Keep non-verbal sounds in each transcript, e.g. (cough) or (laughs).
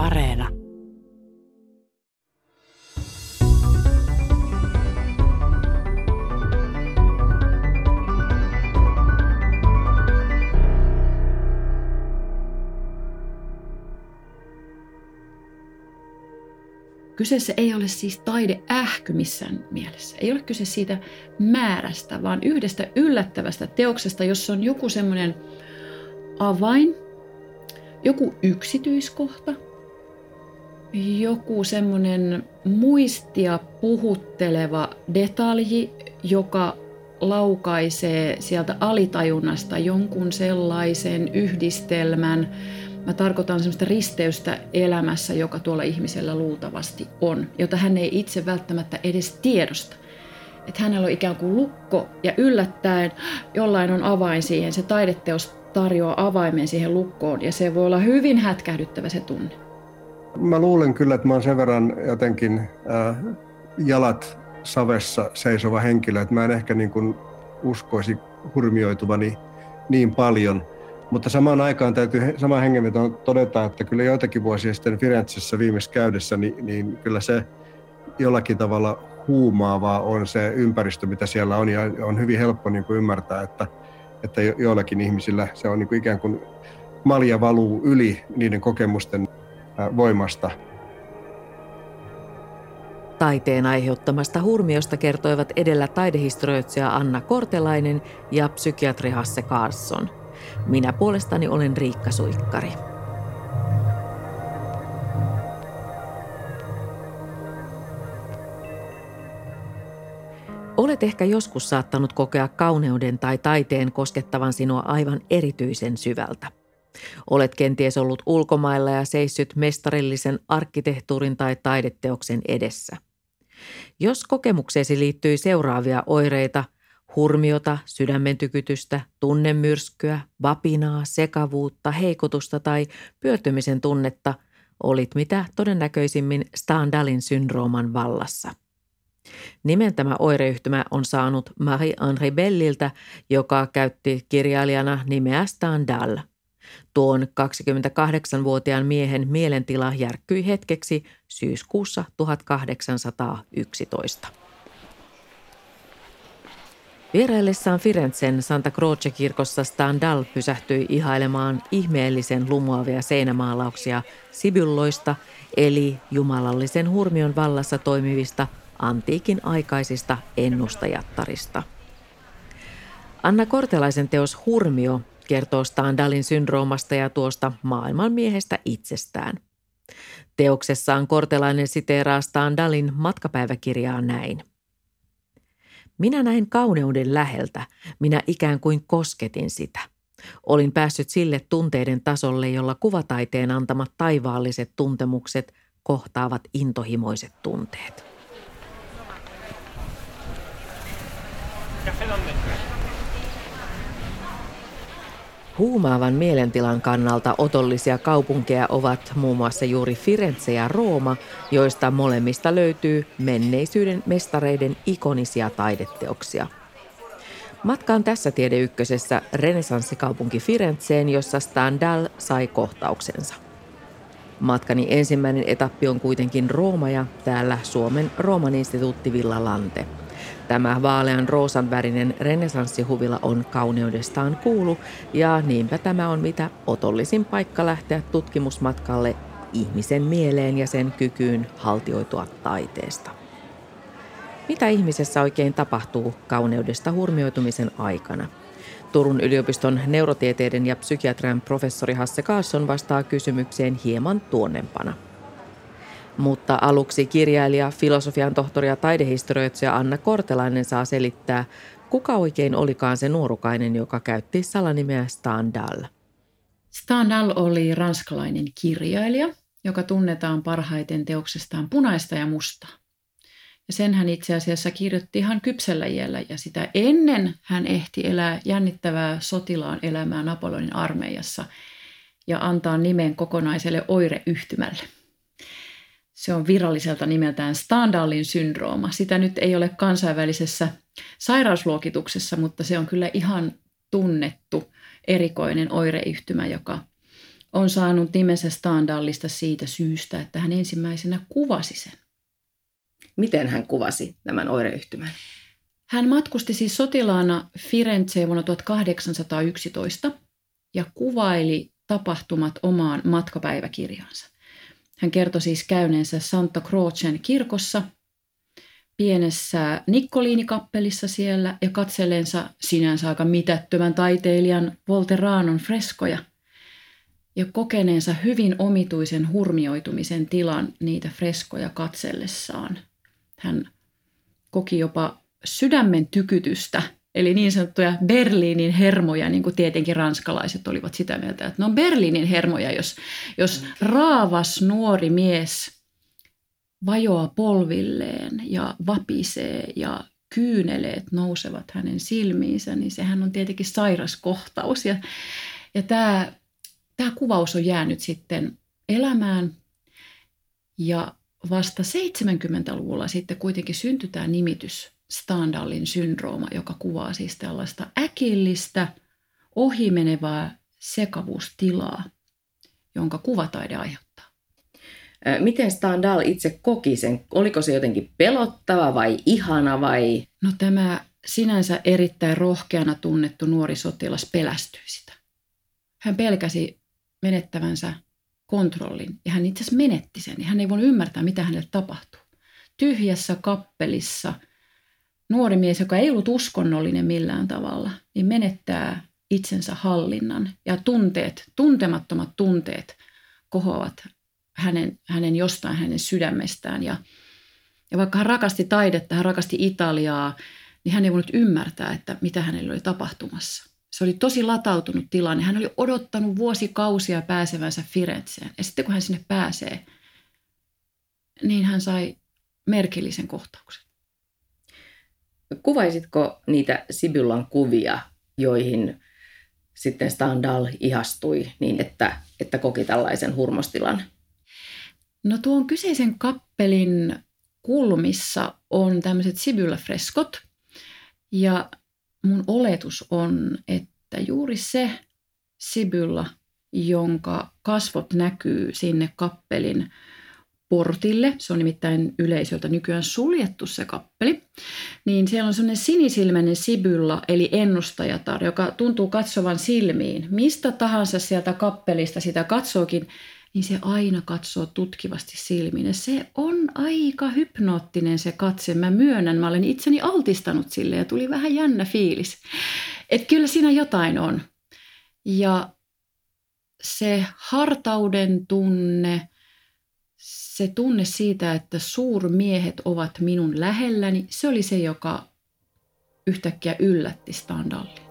Areena. Kyseessä ei ole siis taide ähky missään mielessä. Ei ole kyse siitä määrästä, vaan yhdestä yllättävästä teoksesta, jossa on joku semmoinen avain, joku yksityiskohta, joku semmoinen muistia puhutteleva detalji, joka laukaisee sieltä alitajunnasta jonkun sellaisen yhdistelmän, Mä tarkoitan sellaista risteystä elämässä, joka tuolla ihmisellä luultavasti on, jota hän ei itse välttämättä edes tiedosta. Että hänellä on ikään kuin lukko ja yllättäen jollain on avain siihen. Se taideteos tarjoaa avaimen siihen lukkoon ja se voi olla hyvin hätkähdyttävä se tunne. Mä luulen kyllä, että mä oon sen verran jotenkin äh, jalat savessa seisova henkilö, että mä en ehkä niin kuin uskoisi hurmioituvani niin paljon – mutta samaan aikaan täytyy samaan hengenvetoon todeta, että kyllä joitakin vuosia sitten Firenzessä viimeis käydessä, niin, niin kyllä se jollakin tavalla huumaavaa on se ympäristö, mitä siellä on. Ja on hyvin helppo niin kuin ymmärtää, että, että joillakin ihmisillä se on niin kuin ikään kuin malja valuu yli niiden kokemusten voimasta. Taiteen aiheuttamasta hurmiosta kertoivat edellä taidehistorioitsija Anna Kortelainen ja psykiatri Hasse Carlson – minä puolestani olen Riikka Suikkari. Olet ehkä joskus saattanut kokea kauneuden tai taiteen koskettavan sinua aivan erityisen syvältä. Olet kenties ollut ulkomailla ja seissyt mestarillisen arkkitehtuurin tai taideteoksen edessä. Jos kokemukseesi liittyy seuraavia oireita – Hurmiota, sydämen tykytystä, tunnemyrskyä, vapinaa, sekavuutta, heikotusta tai pyörtymisen tunnetta olit mitä todennäköisimmin Standalin syndrooman vallassa. Nimen tämä oireyhtymä on saanut Marie-Henri Belliltä, joka käytti kirjailijana nimeä Standal. Tuon 28-vuotiaan miehen mielentila järkkyi hetkeksi syyskuussa 1811. Vieraillessaan Firenzen Santa Croce-kirkossa Standal pysähtyi ihailemaan ihmeellisen lumuavia seinämaalauksia sibylloista, eli jumalallisen hurmion vallassa toimivista antiikin aikaisista ennustajattarista. Anna Kortelaisen teos Hurmio kertoo Standalin syndroomasta ja tuosta maailmanmiehestä itsestään. Teoksessaan Kortelainen siteeraa Standalin matkapäiväkirjaa näin. Minä näin kauneuden läheltä, minä ikään kuin kosketin sitä. Olin päässyt sille tunteiden tasolle, jolla kuvataiteen antamat taivaalliset tuntemukset kohtaavat intohimoiset tunteet. Huumaavan mielentilan kannalta otollisia kaupunkeja ovat muun muassa juuri Firenze ja Rooma, joista molemmista löytyy menneisyyden mestareiden ikonisia taideteoksia. Matkaan tässä tiedeykkösessä renesanssikaupunki Firenzeen, jossa Stendhal sai kohtauksensa. Matkani ensimmäinen etappi on kuitenkin Rooma ja täällä Suomen Rooman instituutti Villa Lante – Tämä vaalean roosan värinen renesanssihuvila on kauneudestaan kuulu ja niinpä tämä on mitä otollisin paikka lähteä tutkimusmatkalle ihmisen mieleen ja sen kykyyn haltioitua taiteesta. Mitä ihmisessä oikein tapahtuu kauneudesta hurmioitumisen aikana? Turun yliopiston neurotieteiden ja psykiatrian professori Hasse Kaasson vastaa kysymykseen hieman tuonnempana – mutta aluksi kirjailija, filosofian tohtori ja taidehistorioitsija Anna Kortelainen saa selittää, kuka oikein olikaan se nuorukainen, joka käytti salanimeä Stendhal. Stendhal oli ranskalainen kirjailija, joka tunnetaan parhaiten teoksestaan punaista ja mustaa. Ja sen hän itse asiassa kirjoitti ihan kypsellä iällä ja sitä ennen hän ehti elää jännittävää sotilaan elämää Napoleonin armeijassa ja antaa nimen kokonaiselle oireyhtymälle. Se on viralliselta nimeltään Standalin syndrooma. Sitä nyt ei ole kansainvälisessä sairausluokituksessa, mutta se on kyllä ihan tunnettu erikoinen oireyhtymä, joka on saanut nimensä Standallista siitä syystä, että hän ensimmäisenä kuvasi sen. Miten hän kuvasi tämän oireyhtymän? Hän matkusti siis sotilaana Firenzeen vuonna 1811 ja kuvaili tapahtumat omaan matkapäiväkirjaansa. Hän kertoi siis käyneensä Santa Crocen kirkossa, pienessä Nikkoliinikappelissa siellä ja katselleensa sinänsä aika mitättömän taiteilijan Volteranon freskoja ja kokeneensa hyvin omituisen hurmioitumisen tilan niitä freskoja katsellessaan. Hän koki jopa sydämen tykytystä, eli niin sanottuja Berliinin hermoja, niin kuin tietenkin ranskalaiset olivat sitä mieltä, että ne on Berliinin hermoja, jos, jos raavas nuori mies vajoaa polvilleen ja vapisee ja kyyneleet nousevat hänen silmiinsä, niin sehän on tietenkin sairas kohtaus. Ja, ja tämä, tämä kuvaus on jäänyt sitten elämään ja vasta 70-luvulla sitten kuitenkin syntyi tämä nimitys Standallin syndrooma, joka kuvaa siis tällaista äkillistä, ohimenevää sekavuustilaa, jonka kuvataide aiheuttaa. Miten Standal itse koki sen? Oliko se jotenkin pelottava vai ihana vai? No tämä sinänsä erittäin rohkeana tunnettu nuori sotilas pelästyi sitä. Hän pelkäsi menettävänsä kontrollin ja hän itse asiassa menetti sen ja hän ei voinut ymmärtää, mitä hänelle tapahtuu. Tyhjässä kappelissa – nuori mies, joka ei ollut uskonnollinen millään tavalla, niin menettää itsensä hallinnan ja tunteet, tuntemattomat tunteet kohoavat hänen, hänen jostain hänen sydämestään. Ja, ja vaikka hän rakasti taidetta, hän rakasti Italiaa, niin hän ei voinut ymmärtää, että mitä hänelle oli tapahtumassa. Se oli tosi latautunut tilanne. Hän oli odottanut vuosikausia pääsevänsä Firenzeen. Ja sitten kun hän sinne pääsee, niin hän sai merkillisen kohtauksen. Kuvaisitko niitä Sibyllan kuvia, joihin sitten Standal ihastui niin, että, että koki tällaisen hurmostilan? No tuon kyseisen kappelin kulmissa on tämmöiset Sibylla-freskot. Ja mun oletus on, että juuri se Sibylla, jonka kasvot näkyy sinne kappelin portille, se on nimittäin yleisöltä nykyään suljettu se kappeli, niin siellä on sellainen sinisilmäinen sibylla, eli ennustajatar, joka tuntuu katsovan silmiin. Mistä tahansa sieltä kappelista sitä katsookin, niin se aina katsoo tutkivasti silmiin. Ja se on aika hypnoottinen se katse. Mä myönnän, mä olen itseni altistanut sille ja tuli vähän jännä fiilis. Että kyllä siinä jotain on. Ja se hartauden tunne – se tunne siitä, että suurmiehet ovat minun lähelläni, se oli se, joka yhtäkkiä yllätti Standallia.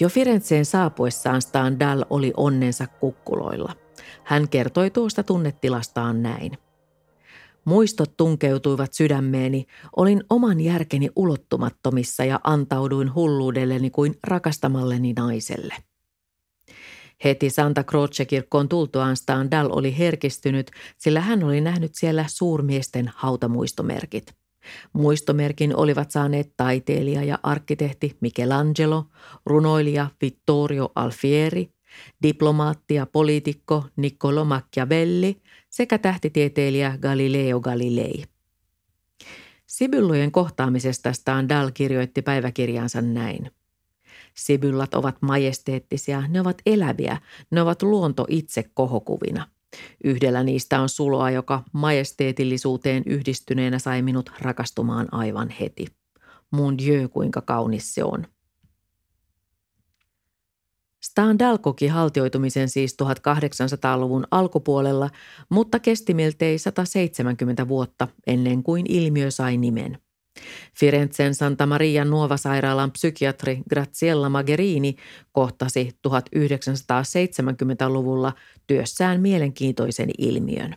Jo Firenzeen saapuessaan Standal oli onnensa kukkuloilla. Hän kertoi tuosta tunnetilastaan näin. Muistot tunkeutuivat sydämeeni, olin oman järkeni ulottumattomissa ja antauduin hulluudelleni kuin rakastamalleni naiselle. Heti Santa Croce-kirkkoon tultuaan Standal oli herkistynyt, sillä hän oli nähnyt siellä suurmiesten hautamuistomerkit. Muistomerkin olivat saaneet taiteilija ja arkkitehti Michelangelo, runoilija Vittorio Alfieri, diplomaatti ja poliitikko Niccolo Machiavelli sekä tähtitieteilijä Galileo Galilei. Sibyllojen kohtaamisesta Stendhal kirjoitti päiväkirjansa näin. Sibyllat ovat majesteettisia, ne ovat eläviä, ne ovat luonto itse kohokuvina. Yhdellä niistä on suloa, joka majesteetillisuuteen yhdistyneenä sai minut rakastumaan aivan heti. Mon Dieu, kuinka kaunis se on. Standal koki haltioitumisen siis 1800-luvun alkupuolella, mutta kesti miltei 170 vuotta ennen kuin ilmiö sai nimen. Firenzen Santa Maria Nuova-sairaalan psykiatri Graziella Magherini kohtasi 1970-luvulla työssään mielenkiintoisen ilmiön.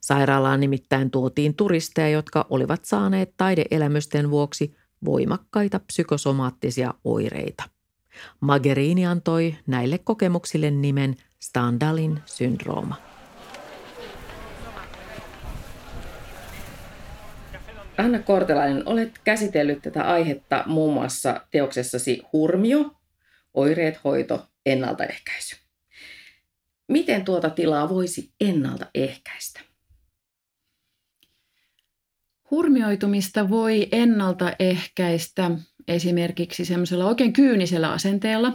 Sairaalaan nimittäin tuotiin turisteja, jotka olivat saaneet taideelämysten vuoksi voimakkaita psykosomaattisia oireita. Magherini antoi näille kokemuksille nimen Standalin syndrooma. Anna Kortelainen, olet käsitellyt tätä aihetta muun muassa teoksessasi Hurmio, oireet, hoito, ennaltaehkäisy. Miten tuota tilaa voisi ennaltaehkäistä? Hurmioitumista voi ennaltaehkäistä esimerkiksi semmoisella oikein kyynisellä asenteella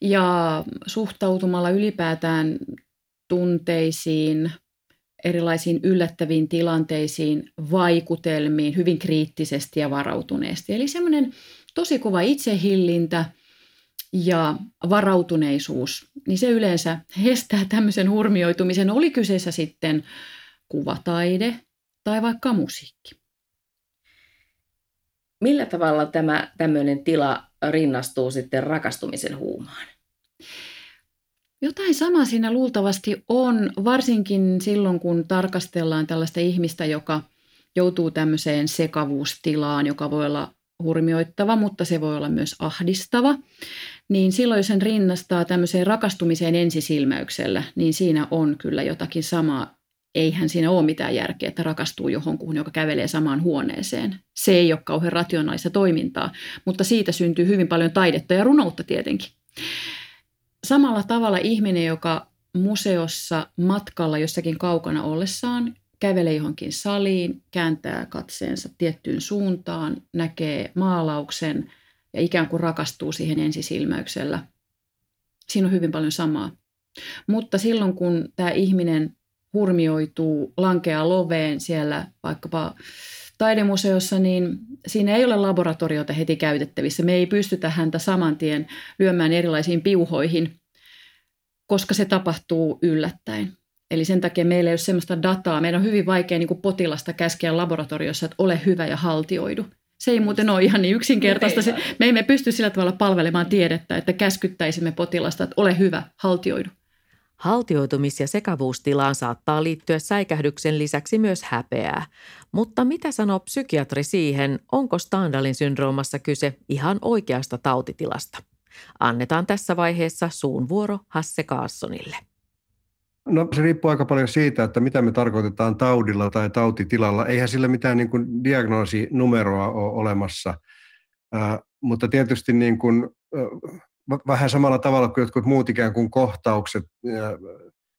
ja suhtautumalla ylipäätään tunteisiin, erilaisiin yllättäviin tilanteisiin, vaikutelmiin hyvin kriittisesti ja varautuneesti. Eli semmoinen tosi kova itsehillintä ja varautuneisuus, niin se yleensä estää tämmöisen hurmioitumisen, oli kyseessä sitten kuvataide tai vaikka musiikki. Millä tavalla tämä tämmöinen tila rinnastuu sitten rakastumisen huumaan? Jotain samaa siinä luultavasti on, varsinkin silloin kun tarkastellaan tällaista ihmistä, joka joutuu tämmöiseen sekavuustilaan, joka voi olla hurmioittava, mutta se voi olla myös ahdistava. Niin silloin sen rinnastaa tämmöiseen rakastumiseen ensisilmäyksellä, niin siinä on kyllä jotakin samaa. Eihän siinä ole mitään järkeä, että rakastuu johonkuhun, joka kävelee samaan huoneeseen. Se ei ole kauhean rationaalista toimintaa, mutta siitä syntyy hyvin paljon taidetta ja runoutta tietenkin. Samalla tavalla ihminen, joka museossa matkalla jossakin kaukana ollessaan kävelee johonkin saliin, kääntää katseensa tiettyyn suuntaan, näkee maalauksen ja ikään kuin rakastuu siihen ensisilmäyksellä. Siinä on hyvin paljon samaa. Mutta silloin kun tämä ihminen hurmioituu, lankeaa loveen siellä vaikkapa taidemuseossa, niin siinä ei ole laboratoriota heti käytettävissä. Me ei pystytä häntä saman tien lyömään erilaisiin piuhoihin, koska se tapahtuu yllättäen. Eli sen takia meillä ei ole sellaista dataa. Meidän on hyvin vaikea niin potilasta käskeä laboratoriossa, että ole hyvä ja haltioidu. Se ei muuten ole ihan niin yksinkertaista. Se, me emme pysty sillä tavalla palvelemaan tiedettä, että käskyttäisimme potilasta, että ole hyvä, haltioidu. Haltioitumis- ja sekavuustilaan saattaa liittyä säikähdyksen lisäksi myös häpeää. Mutta mitä sanoo psykiatri siihen, onko Standalin syndroomassa kyse ihan oikeasta tautitilasta? Annetaan tässä vaiheessa suun vuoro Hasse Kaassonille. No se riippuu aika paljon siitä, että mitä me tarkoitetaan taudilla tai tautitilalla. Eihän sillä mitään niin kuin diagnoosinumeroa ole olemassa, äh, mutta tietysti niin kuin, äh, vähän samalla tavalla kuin jotkut muut ikään kuin kohtaukset,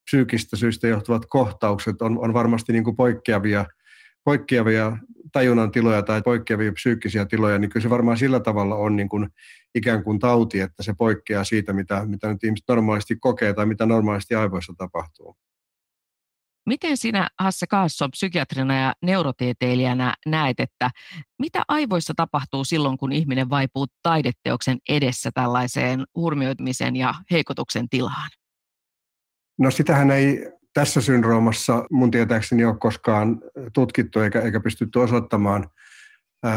psyykistä syistä johtuvat kohtaukset on, on varmasti niin kuin poikkeavia, poikkeavia tajunnan tiloja tai poikkeavia psyykkisiä tiloja, niin kyllä se varmaan sillä tavalla on niin kuin ikään kuin tauti, että se poikkeaa siitä, mitä, mitä nyt ihmiset normaalisti kokee tai mitä normaalisti aivoissa tapahtuu. Miten sinä, Hasse Kaasson, psykiatrina ja neurotieteilijänä näet, että mitä aivoissa tapahtuu silloin, kun ihminen vaipuu taideteoksen edessä tällaiseen hurmioitumisen ja heikotuksen tilaan? No sitähän ei tässä syndroomassa mun tietääkseni ole koskaan tutkittu eikä, eikä pystytty osoittamaan –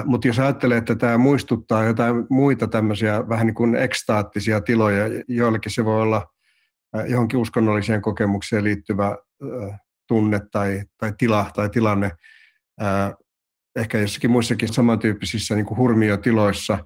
mutta jos ajattelee, että tämä muistuttaa jotain muita tämmöisiä vähän niin kuin ekstaattisia tiloja, joillekin se voi olla johonkin uskonnolliseen kokemukseen liittyvä tunne tai, tai tila tai tilanne, ehkä jossakin muissakin samantyyppisissä niin kuin hurmiotiloissa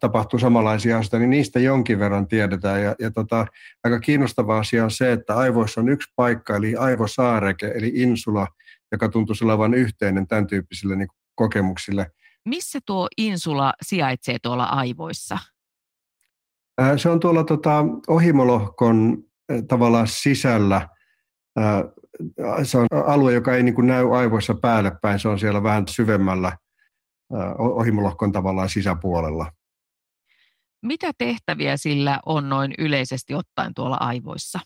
tapahtuu samanlaisia asioita, niin niistä jonkin verran tiedetään. Ja, ja tota, aika kiinnostava asia on se, että aivoissa on yksi paikka, eli aivosaareke, eli insula, joka tuntuu olevan yhteinen tämän tyyppisille niin kokemuksille. Missä tuo insula sijaitsee tuolla aivoissa? Se on tuolla tota, ohimolohkon tavallaan sisällä. Se on alue, joka ei niin kuin näy aivoissa päälle päin. Se on siellä vähän syvemmällä ohimolohkon tavallaan sisäpuolella. Mitä tehtäviä sillä on noin yleisesti ottaen tuolla aivoissa?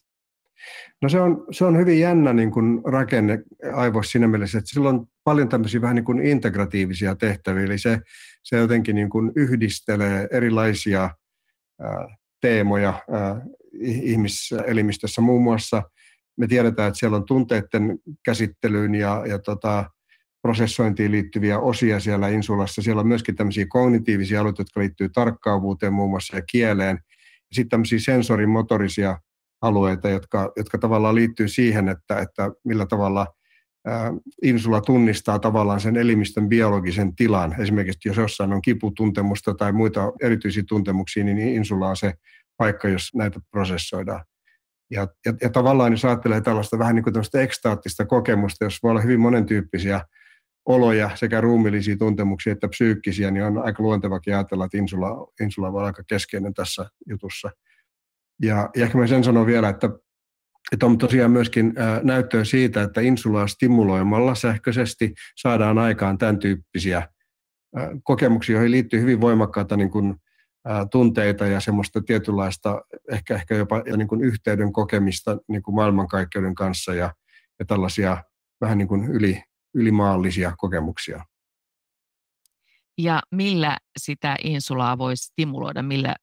No se on, se on hyvin jännä niin kuin rakenne aivoissa siinä mielessä, että sillä on paljon tämmöisiä vähän niin kuin integratiivisia tehtäviä, eli se, se jotenkin niin kuin yhdistelee erilaisia ää, teemoja ää, ihmiselimistössä. Muun muassa me tiedetään, että siellä on tunteiden käsittelyyn ja, ja tota, prosessointiin liittyviä osia siellä insulassa. Siellä on myöskin tämmöisiä kognitiivisia alueita, jotka liittyy tarkkaavuuteen muun muassa ja kieleen. Ja sitten tämmöisiä sensorimotorisia alueita, jotka, jotka tavallaan liittyy siihen, että, että millä tavalla insula tunnistaa tavallaan sen elimistön biologisen tilan. Esimerkiksi jos jossain on kiputuntemusta tai muita erityisiä tuntemuksia, niin insula on se paikka, jos näitä prosessoidaan. Ja, ja, ja tavallaan jos ajattelee tällaista vähän niin kuin ekstaattista kokemusta, jos voi olla hyvin monentyyppisiä oloja, sekä ruumillisia tuntemuksia että psyykkisiä, niin on aika luontevakin ajatella, että insula, insula voi olla aika keskeinen tässä jutussa. Ja, ja ehkä mä sen sanon vielä, että, että on tosiaan myöskin näyttöä siitä, että insulaa stimuloimalla sähköisesti saadaan aikaan tämän tyyppisiä kokemuksia, joihin liittyy hyvin voimakkaita niin kuin, tunteita ja semmoista tietynlaista ehkä, ehkä jopa niin kuin yhteyden kokemista niin kuin maailmankaikkeuden kanssa ja, ja tällaisia vähän niin kuin yli, ylimaallisia kokemuksia. Ja millä sitä insulaa voi stimuloida, millä,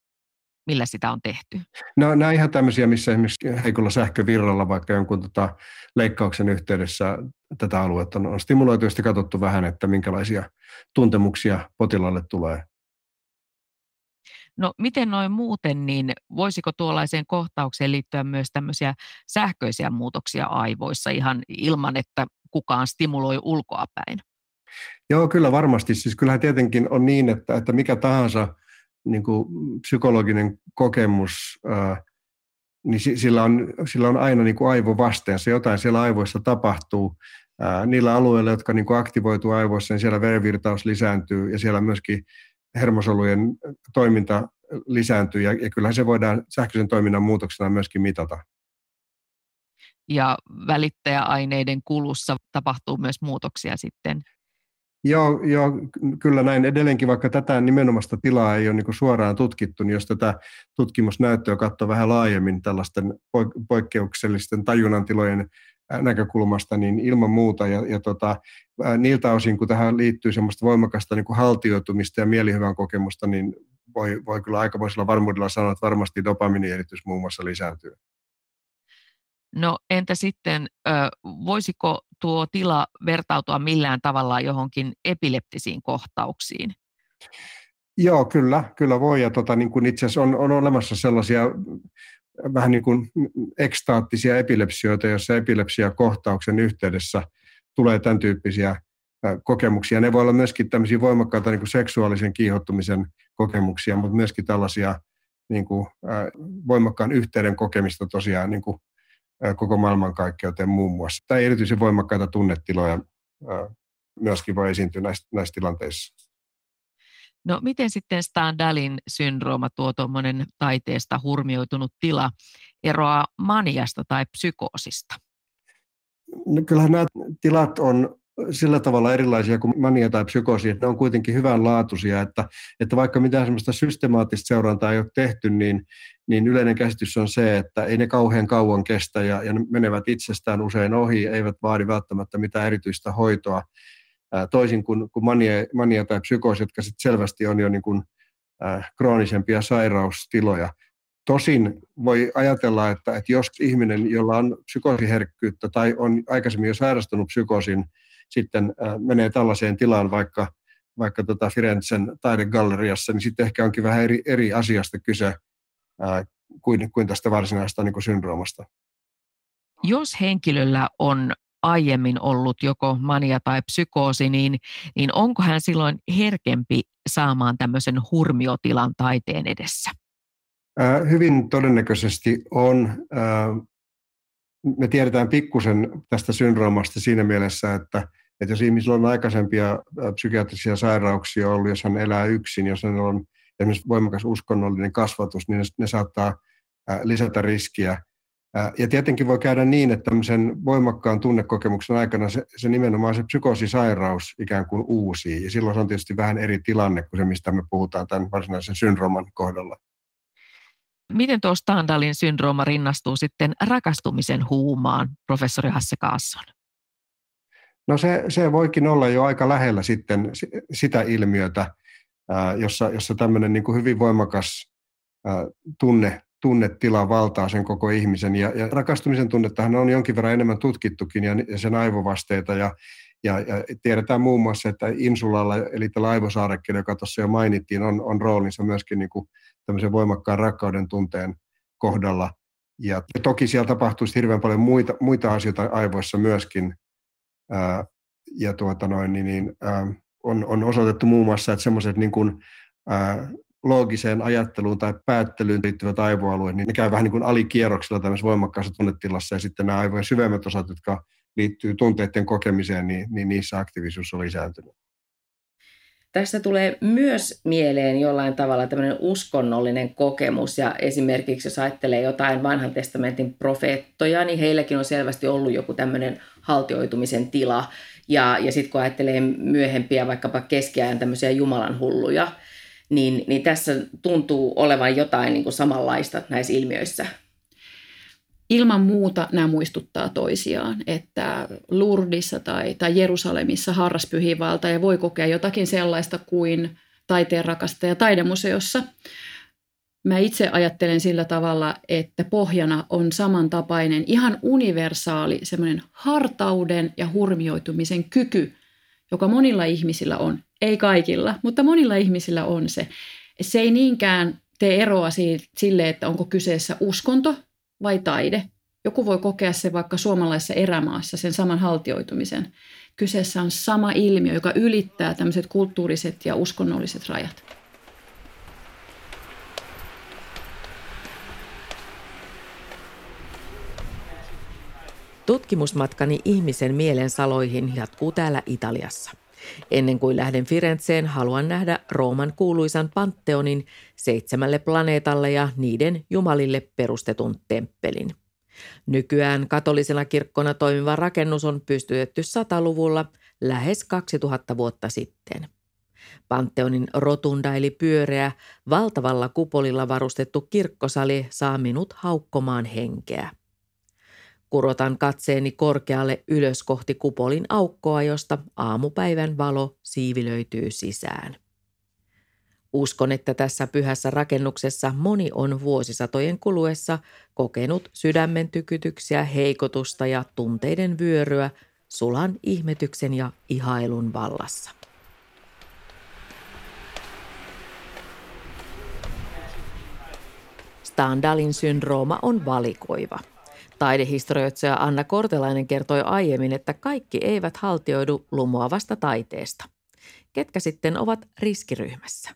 millä sitä on tehty? No, nämä ihan tämmöisiä, missä esimerkiksi heikolla sähkövirralla vaikka jonkun tota, leikkauksen yhteydessä tätä aluetta on, on stimuloitu ja katsottu vähän, että minkälaisia tuntemuksia potilaalle tulee. No miten noin muuten, niin voisiko tuollaiseen kohtaukseen liittyä myös tämmöisiä sähköisiä muutoksia aivoissa ihan ilman, että kukaan stimuloi ulkoapäin? Joo, kyllä varmasti. Siis kyllähän tietenkin on niin, että, että mikä tahansa niin kuin psykologinen kokemus, ää, niin sillä on, sillä on aina niin kuin aivovasteensa. Jotain siellä aivoissa tapahtuu. Ää, niillä alueilla, jotka niin kuin aktivoituu aivoissa, niin siellä verenvirtaus lisääntyy ja siellä myöskin hermosolujen toiminta lisääntyy ja, ja kyllähän se voidaan sähköisen toiminnan muutoksena myöskin mitata. Ja välittäjäaineiden kulussa tapahtuu myös muutoksia sitten? Joo, joo, kyllä näin edelleenkin, vaikka tätä nimenomaista tilaa ei ole niin suoraan tutkittu, niin jos tätä tutkimusnäyttöä katsoo vähän laajemmin tällaisten poikkeuksellisten tajunnantilojen näkökulmasta, niin ilman muuta. Ja, ja tota, niiltä osin, kun tähän liittyy semmoista voimakasta niin kuin haltioitumista ja mielihyvän kokemusta, niin voi, voi kyllä aikamoisella varmuudella sanoa, että varmasti dopaminieritys muun muassa lisääntyy. No entä sitten, voisiko tuo tila vertautua millään tavalla johonkin epileptisiin kohtauksiin? Joo, kyllä, kyllä voi. Ja tota, niin kuin itse asiassa on, on olemassa sellaisia vähän niin kuin ekstaattisia epilepsioita, joissa epilepsiakohtauksen yhteydessä tulee tämän tyyppisiä kokemuksia. Ne voi olla myöskin tämmöisiä voimakkaita niin kuin seksuaalisen kiihottumisen kokemuksia, mutta myöskin tällaisia niin kuin, voimakkaan yhteyden kokemista tosiaan niin kuin, koko maailmankaikkeuteen muun muassa. Tai erityisen voimakkaita tunnetiloja myöskin voi esiintyä näissä, näissä tilanteissa. No miten sitten Standalin syndrooma, tuo tuommoinen taiteesta hurmioitunut tila, eroaa maniasta tai psykoosista? No, kyllähän nämä tilat on sillä tavalla erilaisia kuin mania tai psykoosi, että ne on kuitenkin hyvänlaatuisia, että, että vaikka mitään sellaista systemaattista seurantaa ei ole tehty, niin, niin yleinen käsitys on se, että ei ne kauhean kauan kestä ja, ja ne menevät itsestään usein ohi, eivät vaadi välttämättä mitään erityistä hoitoa, toisin kuin, kuin mania, mania tai psykoosi, jotka sit selvästi on jo niin kuin, äh, kroonisempia sairaustiloja. Tosin voi ajatella, että, että jos ihminen, jolla on psykoosiherkkyyttä tai on aikaisemmin jo sairastunut psykoosin, sitten äh, menee tällaiseen tilaan vaikka, vaikka tota Firenzen taidegalleriassa, niin sitten ehkä onkin vähän eri, eri asiasta kyse äh, kuin, kuin tästä varsinaista niin kuin syndroomasta. Jos henkilöllä on aiemmin ollut joko mania tai psykoosi, niin, niin onko hän silloin herkempi saamaan tämmöisen hurmiotilan taiteen edessä? Hyvin todennäköisesti on. Me tiedetään pikkusen tästä syndroomasta siinä mielessä, että, että jos ihmisellä on aikaisempia psykiatrisia sairauksia ollut, jos hän elää yksin, jos hän on esimerkiksi voimakas uskonnollinen kasvatus, niin ne, ne saattaa lisätä riskiä ja tietenkin voi käydä niin, että tämmöisen voimakkaan tunnekokemuksen aikana se, se nimenomaan se psykoosisairaus ikään kuin uusii. Ja silloin se on tietysti vähän eri tilanne kuin se, mistä me puhutaan tämän varsinaisen syndrooman kohdalla. Miten tuo Standalin syndrooma rinnastuu sitten rakastumisen huumaan, professori Hasse Kaasson? No se, se voikin olla jo aika lähellä sitten sitä ilmiötä, jossa, jossa tämmöinen niin kuin hyvin voimakas tunne tunnetila valtaa sen koko ihmisen. Ja, ja rakastumisen tunnettahan on jonkin verran enemmän tutkittukin ja, ja sen aivovasteita. Ja, ja, ja tiedetään muun muassa, että insulalla, eli tällä aivosaarekkeella, joka tuossa jo mainittiin, on, on roolinsa myöskin niin kuin tämmöisen voimakkaan rakkauden tunteen kohdalla. Ja, ja toki siellä tapahtuu hirveän paljon muita, muita asioita aivoissa myöskin. Ää, ja tuota noin, niin, niin, ää, on, on osoitettu muun muassa, että semmoiset niin kuin, ää, loogiseen ajatteluun tai päättelyyn liittyvät aivoalueet, niin ne käy vähän niin kuin alikierroksella tämmöisessä voimakkaassa tunnetilassa, ja sitten nämä aivojen syvemmät osat, jotka liittyy tunteiden kokemiseen, niin, niin niissä aktiivisuus on lisääntynyt. Tästä tulee myös mieleen jollain tavalla tämmöinen uskonnollinen kokemus ja esimerkiksi jos ajattelee jotain vanhan testamentin profeettoja, niin heilläkin on selvästi ollut joku tämmöinen haltioitumisen tila. Ja, ja sitten kun ajattelee myöhempiä vaikkapa keskiajan tämmöisiä Jumalan hulluja, niin, niin tässä tuntuu olevan jotain niin kuin samanlaista näissä ilmiöissä ilman muuta nämä muistuttaa toisiaan, että Lurdissa tai, tai Jerusalemissa harraspyhivalta ja voi kokea jotakin sellaista kuin taiteen rakastaja taidemuseossa. Mä itse ajattelen sillä tavalla, että pohjana on samantapainen, ihan universaali semmoinen hartauden ja hurmioitumisen kyky, joka monilla ihmisillä on. Ei kaikilla, mutta monilla ihmisillä on se. Se ei niinkään tee eroa sille, että onko kyseessä uskonto vai taide. Joku voi kokea se vaikka suomalaisessa erämaassa, sen saman haltioitumisen. Kyseessä on sama ilmiö, joka ylittää tämmöiset kulttuuriset ja uskonnolliset rajat. Tutkimusmatkani ihmisen mielen saloihin jatkuu täällä Italiassa. Ennen kuin lähden Firenzeen, haluan nähdä Rooman kuuluisan Pantheonin seitsemälle planeetalle ja niiden jumalille perustetun temppelin. Nykyään katolisena kirkkona toimiva rakennus on pystytetty sataluvulla lähes 2000 vuotta sitten. Pantheonin rotunda eli pyöreä, valtavalla kupolilla varustettu kirkkosali saa minut haukkomaan henkeä. Kurotan katseeni korkealle ylös kohti kupolin aukkoa, josta aamupäivän valo siivilöityy sisään. Uskon, että tässä pyhässä rakennuksessa moni on vuosisatojen kuluessa kokenut sydämen tykytyksiä, heikotusta ja tunteiden vyöryä sulan ihmetyksen ja ihailun vallassa. Standalin syndrooma on valikoiva – Taidehistorioitsija Anna Kortelainen kertoi aiemmin, että kaikki eivät haltioidu lumoavasta taiteesta. Ketkä sitten ovat riskiryhmässä?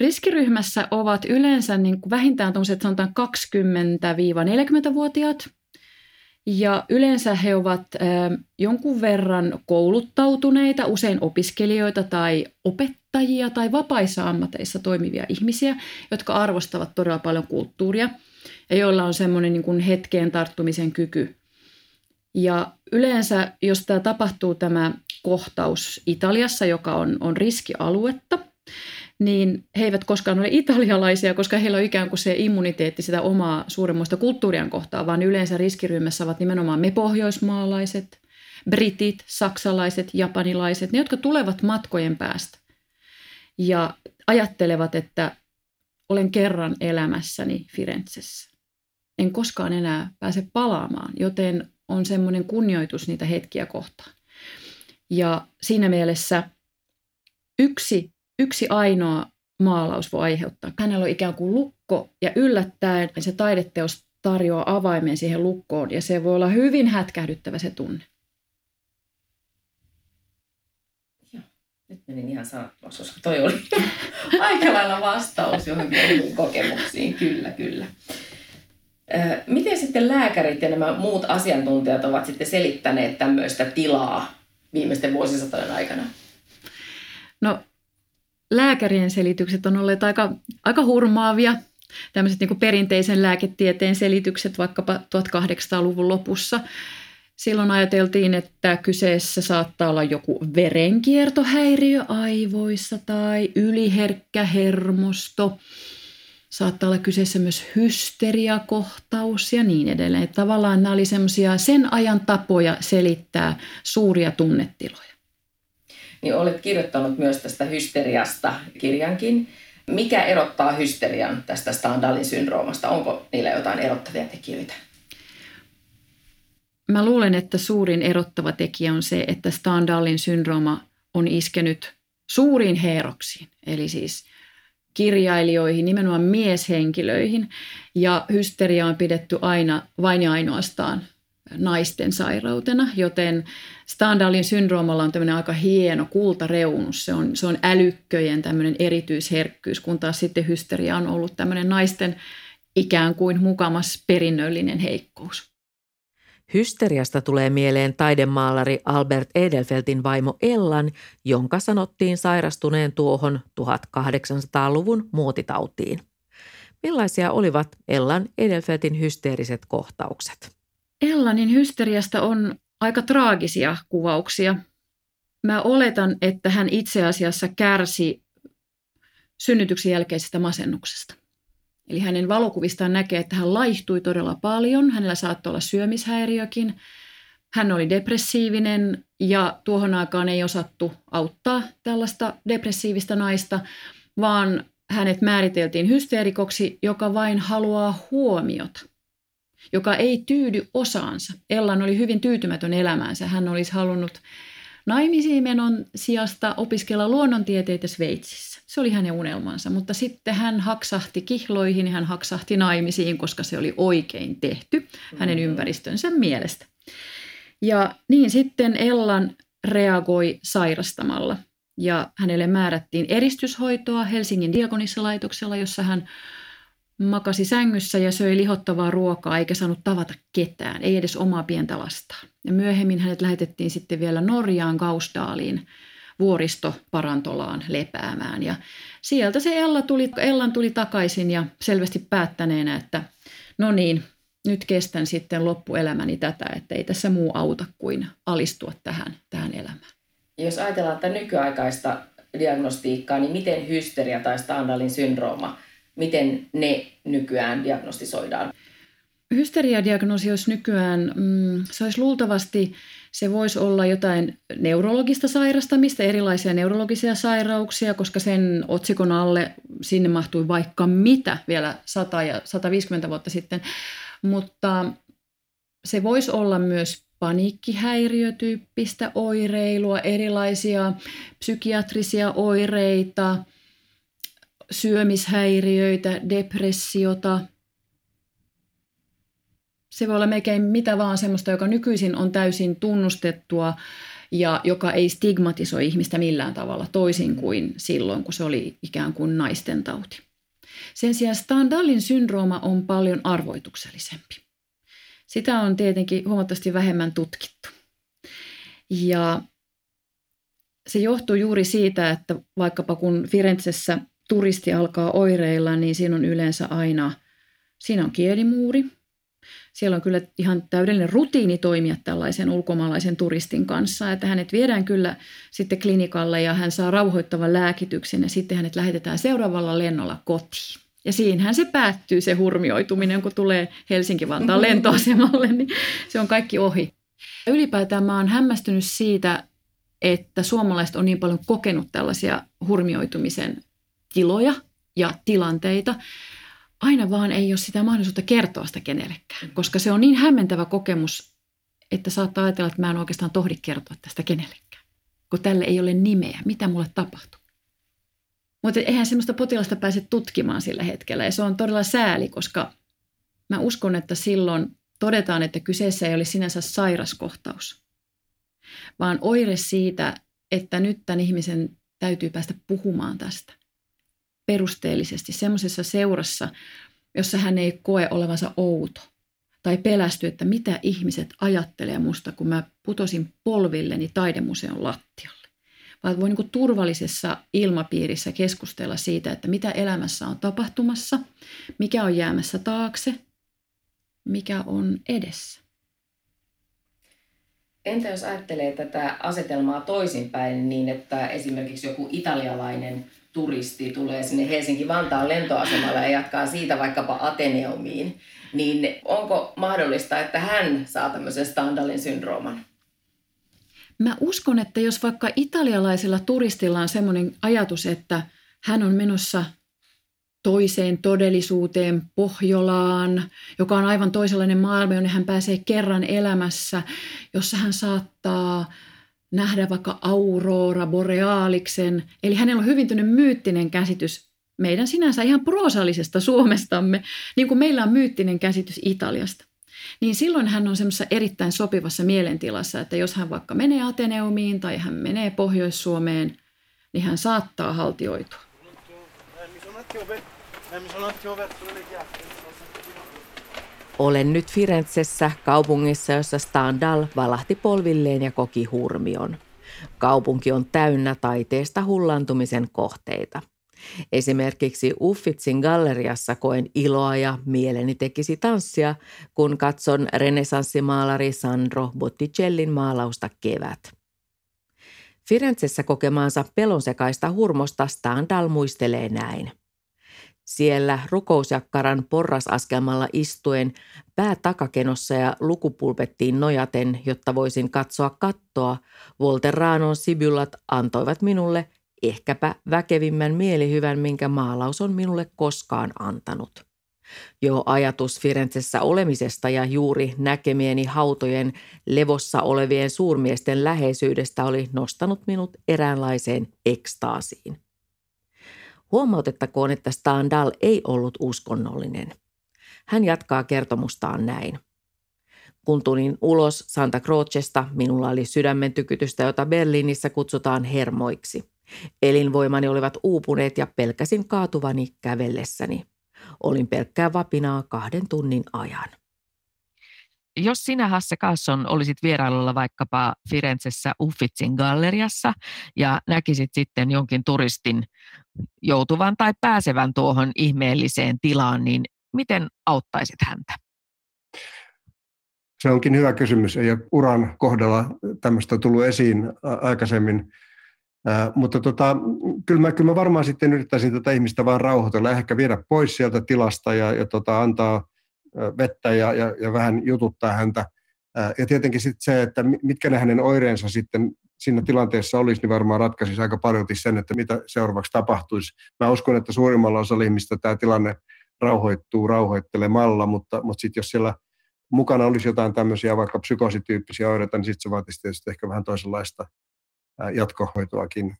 Riskiryhmässä ovat yleensä niin kuin vähintään sanotaan 20-40-vuotiaat. Ja yleensä he ovat äh, jonkun verran kouluttautuneita, usein opiskelijoita tai opettajia tai vapaissa ammateissa toimivia ihmisiä, jotka arvostavat todella paljon kulttuuria – ja joilla on semmoinen niin kuin hetkeen tarttumisen kyky. Ja yleensä, jos tämä tapahtuu tämä kohtaus Italiassa, joka on, on riskialuetta, niin he eivät koskaan ole italialaisia, koska heillä on ikään kuin se immuniteetti sitä omaa suuremmoista kulttuurian kohtaa, vaan yleensä riskiryhmässä ovat nimenomaan me pohjoismaalaiset, britit, saksalaiset, japanilaiset, ne jotka tulevat matkojen päästä ja ajattelevat, että olen kerran elämässäni Firenzessä en koskaan enää pääse palaamaan, joten on semmoinen kunnioitus niitä hetkiä kohtaan. Ja siinä mielessä yksi, yksi ainoa maalaus voi aiheuttaa. Hänellä on ikään kuin lukko ja yllättäen se taideteos tarjoaa avaimen siihen lukkoon ja se voi olla hyvin hätkähdyttävä se tunne. Joo, nyt menin ihan sanattomaksi, koska toi oli (laughs) aika lailla vastaus johonkin (laughs) kokemuksiin. Kyllä, kyllä. Miten sitten lääkärit ja nämä muut asiantuntijat ovat sitten selittäneet tämmöistä tilaa viimeisten vuosisatojen aikana? No lääkärien selitykset on olleet aika, aika hurmaavia. Tämmöiset niin perinteisen lääketieteen selitykset vaikkapa 1800-luvun lopussa. Silloin ajateltiin, että kyseessä saattaa olla joku verenkiertohäiriö aivoissa tai yliherkkä hermosto – saattaa olla kyseessä myös hysteriakohtaus ja niin edelleen. Että tavallaan nämä oli semmoisia sen ajan tapoja selittää suuria tunnetiloja. Niin olet kirjoittanut myös tästä hysteriasta kirjankin. Mikä erottaa hysterian tästä Standalin syndroomasta? Onko niillä jotain erottavia tekijöitä? Mä luulen, että suurin erottava tekijä on se, että Standalin syndrooma on iskenyt suuriin heeroksiin. Eli siis – kirjailijoihin, nimenomaan mieshenkilöihin. Ja hysteria on pidetty aina vain ja ainoastaan naisten sairautena, joten Standalin syndroomalla on tämmöinen aika hieno kultareunus. Se on, se on älykköjen tämmöinen erityisherkkyys, kun taas sitten hysteria on ollut tämmöinen naisten ikään kuin mukamas perinnöllinen heikkous. Hysteriasta tulee mieleen taidemaalari Albert Edelfeltin vaimo Ellan, jonka sanottiin sairastuneen tuohon 1800-luvun muotitautiin. Millaisia olivat Ellan Edelfeltin hysteeriset kohtaukset? Ellanin hysteriasta on aika traagisia kuvauksia. Mä oletan, että hän itse asiassa kärsi synnytyksen jälkeisestä masennuksesta. Eli hänen valokuvistaan näkee, että hän laihtui todella paljon. Hänellä saattoi olla syömishäiriökin. Hän oli depressiivinen ja tuohon aikaan ei osattu auttaa tällaista depressiivistä naista, vaan hänet määriteltiin hysteerikoksi, joka vain haluaa huomiota, joka ei tyydy osaansa. Ellan oli hyvin tyytymätön elämäänsä. Hän olisi halunnut naimisiin menon sijasta opiskella luonnontieteitä Sveitsissä. Se oli hänen unelmansa, mutta sitten hän haksahti kihloihin, hän haksahti naimisiin, koska se oli oikein tehty hänen mm-hmm. ympäristönsä mielestä. Ja niin sitten Ellan reagoi sairastamalla ja hänelle määrättiin eristyshoitoa Helsingin diakonissalaitoksella, jossa hän makasi sängyssä ja söi lihottavaa ruokaa eikä saanut tavata ketään, ei edes omaa pientä lastaan. Ja myöhemmin hänet lähetettiin sitten vielä Norjaan Gausdaaliin vuoristoparantolaan lepäämään. Ja sieltä se Ella tuli, Ellan tuli takaisin ja selvästi päättäneenä, että no niin, nyt kestän sitten loppuelämäni tätä, että ei tässä muu auta kuin alistua tähän, tähän elämään. Jos ajatellaan että nykyaikaista diagnostiikkaa, niin miten hysteria tai Standalin syndrooma, miten ne nykyään diagnostisoidaan? Hysteriadiagnoosi olisi nykyään, mm, se olisi luultavasti, se voisi olla jotain neurologista sairastamista, erilaisia neurologisia sairauksia, koska sen otsikon alle sinne mahtui vaikka mitä vielä 100 ja 150 vuotta sitten. Mutta se voisi olla myös paniikkihäiriötyyppistä oireilua, erilaisia psykiatrisia oireita, syömishäiriöitä, depressiota – se voi olla melkein mitä vaan semmoista, joka nykyisin on täysin tunnustettua ja joka ei stigmatisoi ihmistä millään tavalla toisin kuin silloin, kun se oli ikään kuin naisten tauti. Sen sijaan Standalin syndrooma on paljon arvoituksellisempi. Sitä on tietenkin huomattavasti vähemmän tutkittu. Ja se johtuu juuri siitä, että vaikkapa kun Firenzessä turisti alkaa oireilla, niin siinä on yleensä aina, siinä on kielimuuri, siellä on kyllä ihan täydellinen rutiini toimia tällaisen ulkomaalaisen turistin kanssa, että hänet viedään kyllä sitten klinikalle ja hän saa rauhoittavan lääkityksen ja sitten hänet lähetetään seuraavalla lennolla kotiin. Ja siinähän se päättyy se hurmioituminen, kun tulee Helsinki-Vantaan lentoasemalle, niin se on kaikki ohi. Ja ylipäätään mä oon hämmästynyt siitä, että suomalaiset on niin paljon kokenut tällaisia hurmioitumisen tiloja ja tilanteita aina vaan ei ole sitä mahdollisuutta kertoa sitä kenellekään, koska se on niin hämmentävä kokemus, että saattaa ajatella, että mä en oikeastaan tohdi kertoa tästä kenellekään, kun tälle ei ole nimeä, mitä mulle tapahtuu. Mutta eihän semmoista potilasta pääse tutkimaan sillä hetkellä ja se on todella sääli, koska mä uskon, että silloin todetaan, että kyseessä ei ole sinänsä sairaskohtaus, vaan oire siitä, että nyt tämän ihmisen täytyy päästä puhumaan tästä – perusteellisesti semmoisessa seurassa, jossa hän ei koe olevansa outo tai pelästy, että mitä ihmiset ajattelee musta, kun mä putosin polvilleni taidemuseon lattialle. Vaan voi niin turvallisessa ilmapiirissä keskustella siitä, että mitä elämässä on tapahtumassa, mikä on jäämässä taakse, mikä on edessä. Entä jos ajattelee tätä asetelmaa toisinpäin niin, että esimerkiksi joku italialainen turisti tulee sinne Helsinki-Vantaan lentoasemalle ja jatkaa siitä vaikkapa Ateneumiin, niin onko mahdollista, että hän saa tämmöisen Standalin syndrooman? Mä uskon, että jos vaikka italialaisella turistilla on semmoinen ajatus, että hän on menossa toiseen todellisuuteen, Pohjolaan, joka on aivan toisenlainen maailma, jonne hän pääsee kerran elämässä, jossa hän saattaa nähdä vaikka Aurora Borealiksen. Eli hänellä on hyvin myyttinen käsitys meidän sinänsä ihan proosallisesta Suomestamme, niin kuin meillä on myyttinen käsitys Italiasta. Niin silloin hän on semmoisessa erittäin sopivassa mielentilassa, että jos hän vaikka menee Ateneumiin tai hän menee Pohjois-Suomeen, niin hän saattaa haltioitua. Olen nyt Firenzessä, kaupungissa, jossa Standal valahti polvilleen ja koki hurmion. Kaupunki on täynnä taiteesta hullantumisen kohteita. Esimerkiksi Uffitsin galleriassa koen iloa ja mieleni tekisi tanssia, kun katson renesanssimaalari Sandro Botticellin maalausta Kevät. Firenzessä kokemaansa pelonsekaista hurmosta Standal muistelee näin. Siellä rukousjakkaran porrasaskelmalla istuen, pää takakenossa ja lukupulpettiin nojaten, jotta voisin katsoa kattoa, Volterranon sibyllat antoivat minulle ehkäpä väkevimmän mielihyvän, minkä maalaus on minulle koskaan antanut. Jo ajatus Firenzessä olemisesta ja juuri näkemieni hautojen levossa olevien suurmiesten läheisyydestä oli nostanut minut eräänlaiseen ekstaasiin. Huomautettakoon, että Standal ei ollut uskonnollinen. Hän jatkaa kertomustaan näin. Kun tulin ulos Santa Crocesta, minulla oli sydämen tykytystä, jota Berliinissä kutsutaan hermoiksi. Elinvoimani olivat uupuneet ja pelkäsin kaatuvani kävellessäni. Olin pelkkää vapinaa kahden tunnin ajan. Jos sinä, Hasse Kasson, olisit vierailulla vaikkapa Firenzessä Uffitsin galleriassa ja näkisit sitten jonkin turistin joutuvan tai pääsevän tuohon ihmeelliseen tilaan, niin miten auttaisit häntä? Se onkin hyvä kysymys. Ei ole uran kohdalla tämmöistä tullut esiin aikaisemmin. Äh, mutta tota, kyllä, mä, kyllä mä varmaan sitten yrittäisin tätä ihmistä vaan rauhoitella, ehkä viedä pois sieltä tilasta ja, ja tota, antaa vettä ja, ja, ja vähän jututtaa häntä. Ja tietenkin sitten se, että mitkä ne hänen oireensa sitten siinä tilanteessa olisi, niin varmaan ratkaisisi aika paljon sen, että mitä seuraavaksi tapahtuisi. Mä uskon, että suurimmalla osalla ihmistä tämä tilanne rauhoittuu rauhoittelemalla, mutta, mutta sitten jos siellä mukana olisi jotain tämmöisiä vaikka psykosityyppisiä oireita, niin sitten se vaatisi tietysti ehkä vähän toisenlaista jatkohoitoakin.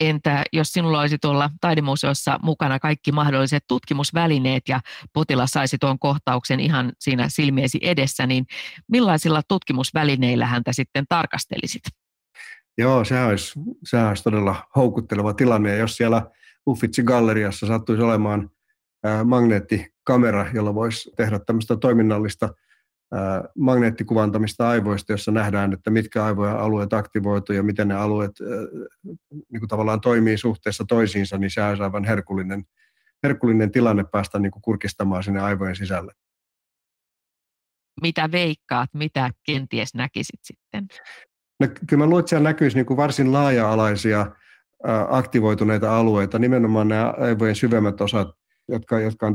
Entä jos sinulla olisi tuolla taidemuseossa mukana kaikki mahdolliset tutkimusvälineet ja potilas saisi tuon kohtauksen ihan siinä silmiesi edessä, niin millaisilla tutkimusvälineillä häntä sitten tarkastelisit? Joo, se olisi, se olisi todella houkutteleva tilanne. Ja jos siellä Uffitsin galleriassa sattuisi olemaan magneettikamera, jolla voisi tehdä tämmöistä toiminnallista – magneettikuvantamista aivoista, jossa nähdään, että mitkä aivojen alueet aktivoituu ja miten ne alueet niin kuin tavallaan toimii suhteessa toisiinsa, niin se on aivan herkullinen, herkullinen tilanne päästä niin kuin kurkistamaan sinne aivojen sisälle. Mitä veikkaat, mitä kenties näkisit sitten? No, kyllä mä luulen, että siellä näkyisi niin kuin varsin laaja-alaisia aktivoituneita alueita, nimenomaan nämä aivojen syvemmät osat, jotka, jotka on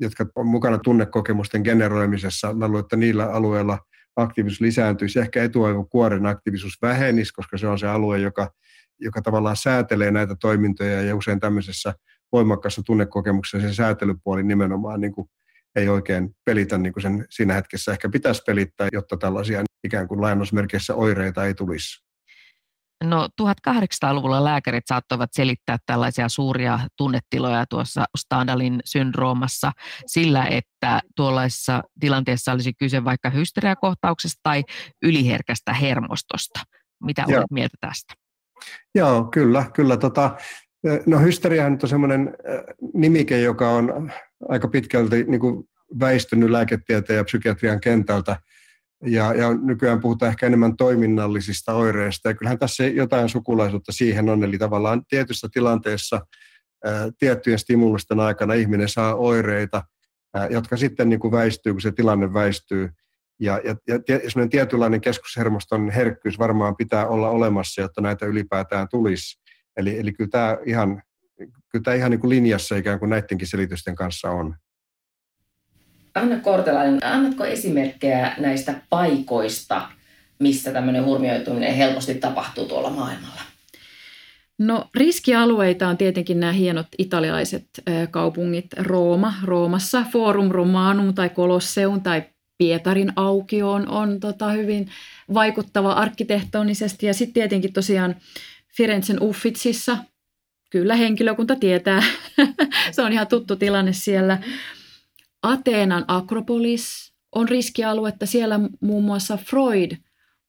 jotka on mukana tunnekokemusten generoimisessa. Mä luulen, että niillä alueilla aktiivisuus lisääntyisi. Ehkä etuaivokuoren aktiivisuus vähenisi, koska se on se alue, joka, joka tavallaan säätelee näitä toimintoja ja usein tämmöisessä voimakkaassa tunnekokemuksessa se säätelypuoli nimenomaan niin kuin ei oikein pelitä niin kuin sen siinä hetkessä ehkä pitäisi pelittää, jotta tällaisia ikään kuin lainausmerkeissä oireita ei tulisi. No 1800-luvulla lääkärit saattoivat selittää tällaisia suuria tunnetiloja tuossa Stadalin syndroomassa sillä, että tuollaisessa tilanteessa olisi kyse vaikka hysteriakohtauksesta tai yliherkästä hermostosta. Mitä Joo. olet mieltä tästä? Joo, kyllä. kyllä tota, no hysteria on semmoinen nimike, joka on aika pitkälti niin kuin väistynyt lääketieteen ja psykiatrian kentältä – ja, ja nykyään puhutaan ehkä enemmän toiminnallisista oireista, ja kyllähän tässä jotain sukulaisuutta siihen on, eli tavallaan tietyssä tilanteessa ää, tiettyjen stimulusten aikana ihminen saa oireita, ää, jotka sitten niin kuin väistyy, kun se tilanne väistyy, ja, ja, ja semmoinen tietynlainen keskushermoston herkkyys varmaan pitää olla olemassa, jotta näitä ylipäätään tulisi. Eli, eli kyllä tämä ihan, kyllä tämä ihan niin kuin linjassa ikään kuin näidenkin selitysten kanssa on. Anna Kortelainen, annatko esimerkkejä näistä paikoista, missä tämmöinen hurmioituminen helposti tapahtuu tuolla maailmalla? No riskialueita on tietenkin nämä hienot italialaiset kaupungit Rooma, Roomassa Forum Romanum tai Colosseum tai Pietarin aukio on, tota hyvin vaikuttava arkkitehtonisesti ja sitten tietenkin tosiaan Firenzen Uffitsissa, kyllä henkilökunta tietää, (laughs) se on ihan tuttu tilanne siellä. Ateenan Akropolis on riskialuetta. Siellä muun muassa Freud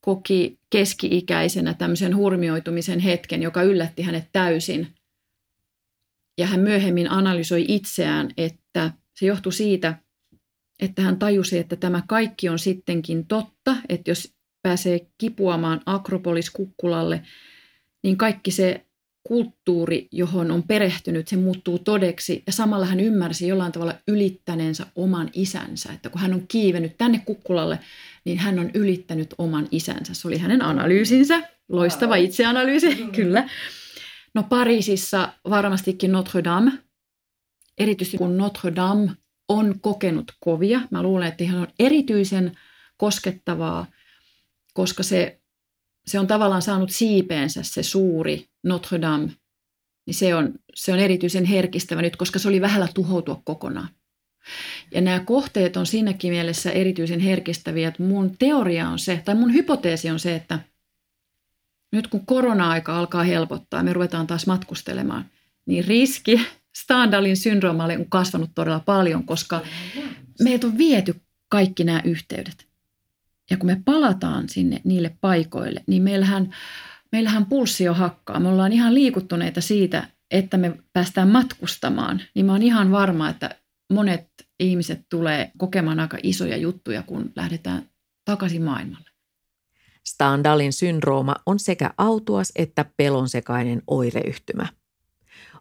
koki keski-ikäisenä tämmöisen hurmioitumisen hetken, joka yllätti hänet täysin. Ja hän myöhemmin analysoi itseään, että Se johtui siitä, että hän tajusi, että tämä kaikki on sittenkin totta, että jos pääsee kipuamaan Akropolis-kukkulalle, niin kaikki se kulttuuri, johon on perehtynyt, se muuttuu todeksi. Ja samalla hän ymmärsi jollain tavalla ylittäneensä oman isänsä. Että kun hän on kiivennyt tänne kukkulalle, niin hän on ylittänyt oman isänsä. Se oli hänen analyysinsä. Loistava itseanalyysi, kyllä. No Pariisissa varmastikin Notre Dame. Erityisesti kun Notre Dame on kokenut kovia. Mä luulen, että ihan on erityisen koskettavaa, koska se, se on tavallaan saanut siipeensä se suuri Notre Dame. Niin se on, se on erityisen herkistävä nyt, koska se oli vähällä tuhoutua kokonaan. Ja nämä kohteet on siinäkin mielessä erityisen herkistäviä, että mun teoria on se, tai mun hypoteesi on se, että nyt kun korona-aika alkaa helpottaa ja me ruvetaan taas matkustelemaan, niin riski Standalin syndroomalle on kasvanut todella paljon, koska meiltä on viety kaikki nämä yhteydet. Ja kun me palataan sinne niille paikoille, niin meillähän, meillähän pulssi jo hakkaa. Me ollaan ihan liikuttuneita siitä, että me päästään matkustamaan. Niin mä oon ihan varma, että monet ihmiset tulee kokemaan aika isoja juttuja, kun lähdetään takaisin maailmalle. Standalin syndrooma on sekä autuas että pelonsekainen oireyhtymä.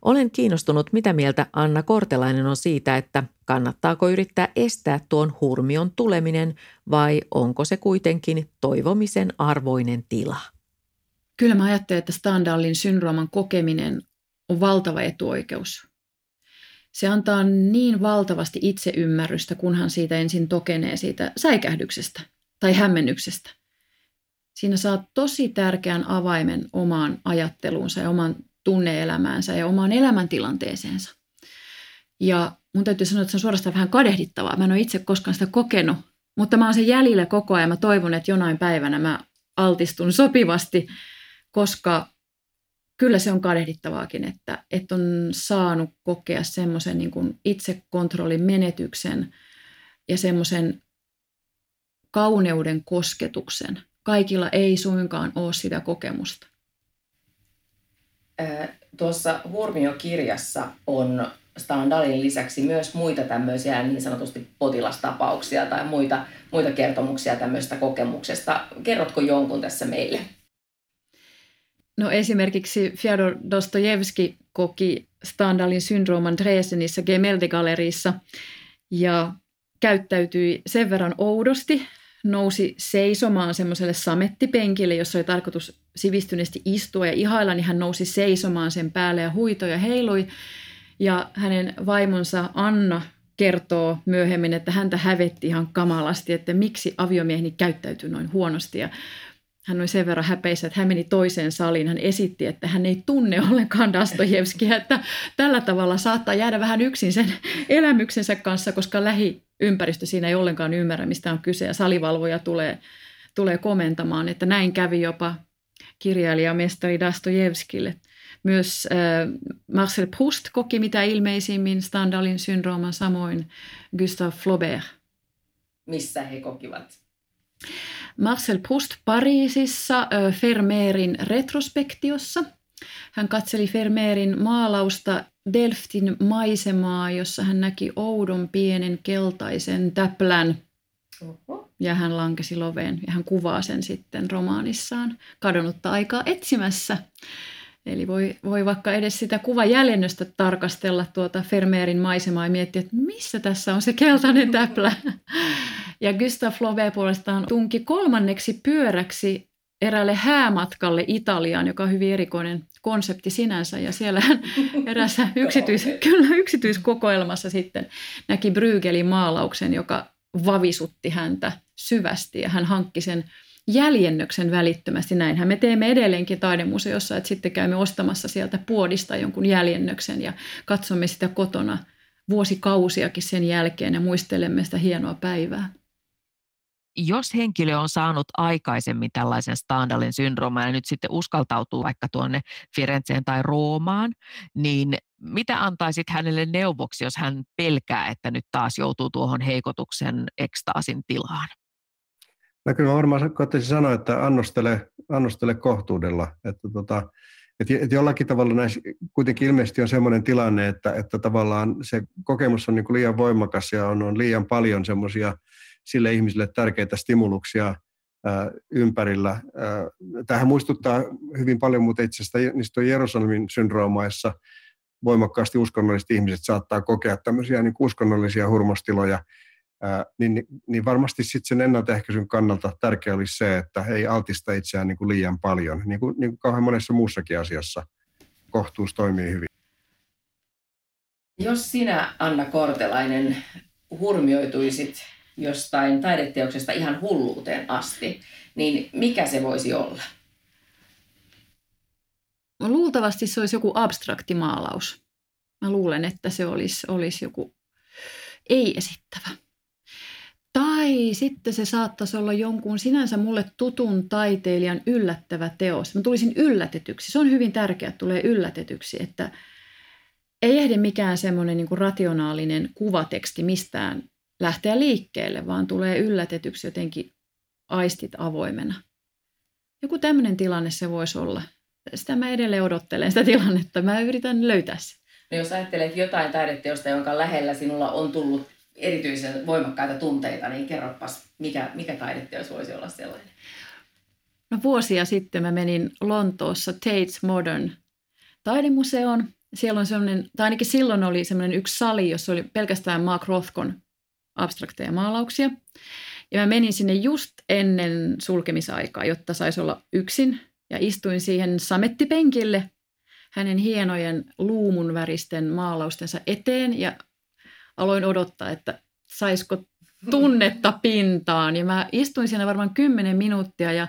Olen kiinnostunut, mitä mieltä Anna Kortelainen on siitä, että kannattaako yrittää estää tuon hurmion tuleminen vai onko se kuitenkin toivomisen arvoinen tila? Kyllä mä ajattelen, että Standalin syndrooman kokeminen on valtava etuoikeus. Se antaa niin valtavasti itseymmärrystä, kunhan siitä ensin tokenee siitä säikähdyksestä tai hämmennyksestä. Siinä saa tosi tärkeän avaimen omaan ajatteluunsa ja oman tunneelämäänsä ja omaan elämäntilanteeseensa. Ja mun täytyy sanoa, että se on suorastaan vähän kadehdittavaa. Mä en ole itse koskaan sitä kokenut, mutta mä oon sen jäljellä koko ajan. Mä toivon, että jonain päivänä mä altistun sopivasti, koska kyllä se on kadehdittavaakin, että, että on saanut kokea semmoisen niin kuin itsekontrollin menetyksen ja semmoisen kauneuden kosketuksen. Kaikilla ei suinkaan ole sitä kokemusta. Tuossa Hurmio-kirjassa on Standalin lisäksi myös muita tämmöisiä niin sanotusti potilastapauksia tai muita, muita kertomuksia tämmöistä kokemuksesta. Kerrotko jonkun tässä meille? No esimerkiksi Fyodor Dostojevski koki Standalin syndrooman Dresdenissä Gemälde-galleriissa ja käyttäytyi sen verran oudosti, nousi seisomaan semmoiselle samettipenkille, jossa oli tarkoitus sivistyneesti istua ja ihailla, niin hän nousi seisomaan sen päälle ja huitoi ja heilui. Ja hänen vaimonsa Anna kertoo myöhemmin, että häntä hävetti ihan kamalasti, että miksi aviomieheni käyttäytyy noin huonosti. Ja hän oli sen verran häpeissä, että hän meni toiseen saliin. Hän esitti, että hän ei tunne ollenkaan Dostojevskia, että tällä tavalla saattaa jäädä vähän yksin sen elämyksensä kanssa, koska lähiympäristö siinä ei ollenkaan ymmärrä, mistä on kyse. Ja salivalvoja tulee, tulee komentamaan, että näin kävi jopa kirjailijamestari Dostojevskille. Myös äh, Marcel Proust koki mitä ilmeisimmin Standalin syndrooman, samoin Gustave Flaubert. Missä he kokivat? Marcel Proust Pariisissa Fermeerin retrospektiossa. Hän katseli Fermeerin maalausta Delftin maisemaa, jossa hän näki oudon pienen keltaisen täplän – Oho. Ja hän lankesi loveen ja hän kuvaa sen sitten romaanissaan kadonnutta aikaa etsimässä. Eli voi, voi vaikka edes sitä kuvajäljennöstä tarkastella tuota Fermeerin maisemaa ja miettiä, että missä tässä on se keltainen täplä. Ja Gustave Flaubert puolestaan tunki kolmanneksi pyöräksi eräälle häämatkalle Italiaan, joka on hyvin erikoinen konsepti sinänsä. Ja siellä hän (laughs) erässä yksityis, kyllä, yksityiskokoelmassa sitten näki Brygelin maalauksen, joka vavisutti häntä syvästi ja hän hankki sen jäljennöksen välittömästi. Näinhän me teemme edelleenkin taidemuseossa, että sitten käymme ostamassa sieltä puodista jonkun jäljennöksen ja katsomme sitä kotona vuosikausiakin sen jälkeen ja muistelemme sitä hienoa päivää jos henkilö on saanut aikaisemmin tällaisen Standalin syndrooman ja nyt sitten uskaltautuu vaikka tuonne Firenzeen tai Roomaan, niin mitä antaisit hänelle neuvoksi, jos hän pelkää, että nyt taas joutuu tuohon heikotuksen ekstaasin tilaan? No kyllä varmaan koettaisin sanoa, että annostele, annostele kohtuudella. Että tota, että et jollakin tavalla näissä kuitenkin ilmeisesti on sellainen tilanne, että, että tavallaan se kokemus on niin kuin liian voimakas ja on, on liian paljon semmoisia sille ihmisille tärkeitä stimuluksia ää, ympärillä. Ää, tämähän muistuttaa hyvin paljon, mutta itse asiassa niistä on Jerusalemin syndroomaissa voimakkaasti uskonnolliset ihmiset saattaa kokea tämmöisiä niin uskonnollisia hurmostiloja, ää, niin, niin varmasti sitten sen ennaltaehkäisyn kannalta tärkeää olisi se, että ei altista itseään niin kuin liian paljon, niin kuin, niin kuin kauhean monessa muussakin asiassa kohtuus toimii hyvin. Jos sinä, Anna Kortelainen, hurmioituisit jostain taideteoksesta ihan hulluuteen asti, niin mikä se voisi olla? Luultavasti se olisi joku abstrakti maalaus. Mä luulen, että se olisi, olisi joku ei-esittävä. Tai sitten se saattaisi olla jonkun sinänsä mulle tutun taiteilijan yllättävä teos. Mä tulisin yllätetyksi. Se on hyvin tärkeää, että tulee yllätetyksi, että ei ehdi mikään semmoinen niin rationaalinen kuvateksti mistään lähteä liikkeelle, vaan tulee yllätetyksi jotenkin aistit avoimena. Joku tämmöinen tilanne se voisi olla. Sitä mä edelleen odottelen sitä tilannetta. Mä yritän löytää se. No jos ajattelet jotain taideteosta, jonka lähellä sinulla on tullut erityisen voimakkaita tunteita, niin kerropas, mikä, mikä taideteos voisi olla sellainen? No vuosia sitten mä menin Lontoossa Tate's Modern taidemuseoon. Siellä on sellainen, tai ainakin silloin oli sellainen yksi sali, jossa oli pelkästään Mark Rothkon abstrakteja maalauksia. Ja mä menin sinne just ennen sulkemisaikaa, jotta saisi olla yksin. Ja istuin siihen samettipenkille hänen hienojen luumun väristen maalaustensa eteen ja aloin odottaa, että saisiko tunnetta pintaan. Ja mä istuin siinä varmaan kymmenen minuuttia ja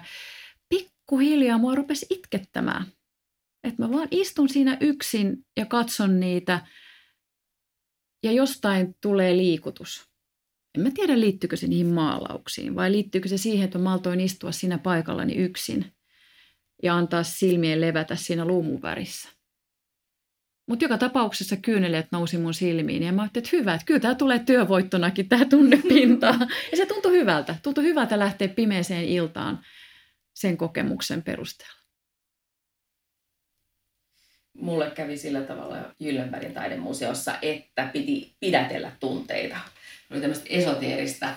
pikkuhiljaa mua rupesi itkettämään. Että mä vaan istun siinä yksin ja katson niitä ja jostain tulee liikutus. En mä tiedä, liittyykö se niihin maalauksiin vai liittyykö se siihen, että mä maltoin istua siinä paikallani yksin ja antaa silmien levätä siinä luumun värissä. Mutta joka tapauksessa kyyneleet nousi mun silmiin ja mä ajattelin, että hyvä, että kyllä tämä tulee työvoittonakin, tämä tunnepinta. Ja se tuntui hyvältä. Tuntui hyvältä lähteä pimeeseen iltaan sen kokemuksen perusteella. Mulle kävi sillä tavalla Jyllenbergin taidemuseossa, että piti pidätellä tunteita. Oli tämmöistä esoteerista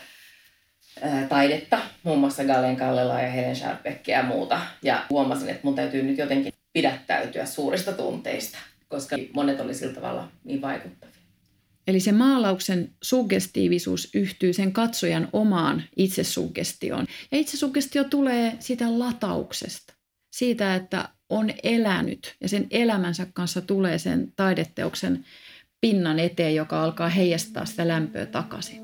taidetta, muun muassa Gallen Kallelaa ja Helen Sharpeckia ja muuta. Ja huomasin, että mun täytyy nyt jotenkin pidättäytyä suurista tunteista koska monet oli sillä tavalla niin vaikuttavia. Eli se maalauksen suggestiivisuus yhtyy sen katsojan omaan itsesuggestioon. Ja itsesuggestio tulee sitä latauksesta, siitä, että on elänyt ja sen elämänsä kanssa tulee sen taideteoksen pinnan eteen, joka alkaa heijastaa sitä lämpöä takaisin.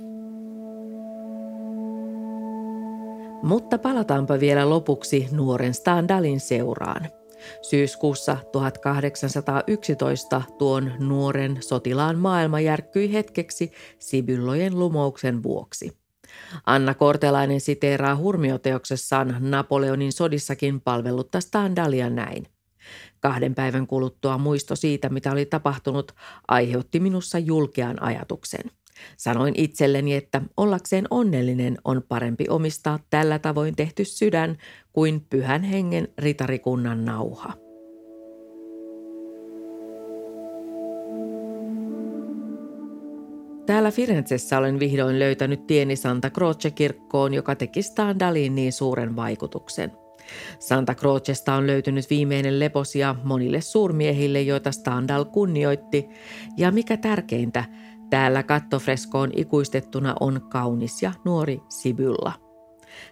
Mutta palataanpa vielä lopuksi nuoren Standalin seuraan – Syyskuussa 1811 tuon nuoren sotilaan maailma järkkyi hetkeksi Sibyllojen lumouksen vuoksi. Anna Kortelainen siteeraa hurmioteoksessaan Napoleonin sodissakin palvellutta Standalia näin. Kahden päivän kuluttua muisto siitä, mitä oli tapahtunut, aiheutti minussa julkean ajatuksen – Sanoin itselleni, että ollakseen onnellinen on parempi omistaa tällä tavoin tehty sydän kuin pyhän hengen ritarikunnan nauha. Täällä Firenzessä olen vihdoin löytänyt tieni Santa Croce-kirkkoon, joka teki Standaliin niin suuren vaikutuksen. Santa Crocesta on löytynyt viimeinen leposia monille suurmiehille, joita Standal kunnioitti, ja mikä tärkeintä, Täällä kattofreskoon ikuistettuna on kaunis ja nuori Sibylla.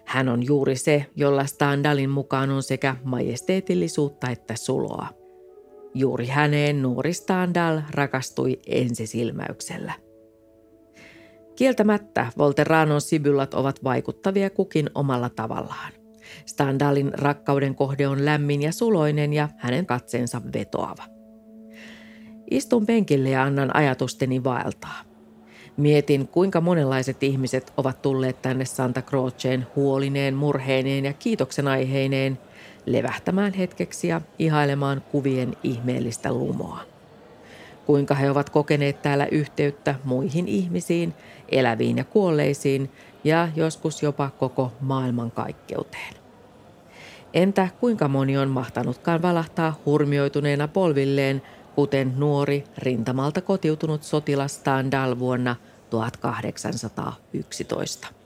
Hän on juuri se, jolla Standalin mukaan on sekä majesteetillisuutta että suloa. Juuri häneen nuori Standal rakastui ensisilmäyksellä. Kieltämättä Volteranon Sibyllat ovat vaikuttavia kukin omalla tavallaan. Standalin rakkauden kohde on lämmin ja suloinen ja hänen katseensa vetoava. Istun penkille ja annan ajatusteni vaeltaa. Mietin, kuinka monenlaiset ihmiset ovat tulleet tänne Santa Croceen huolineen, murheineen ja kiitoksen aiheineen levähtämään hetkeksi ja ihailemaan kuvien ihmeellistä lumoa. Kuinka he ovat kokeneet täällä yhteyttä muihin ihmisiin, eläviin ja kuolleisiin ja joskus jopa koko maailman kaikkeuteen. Entä kuinka moni on mahtanutkaan valahtaa hurmioituneena polvilleen, kuten nuori rintamalta kotiutunut sotilas Standal vuonna 1811.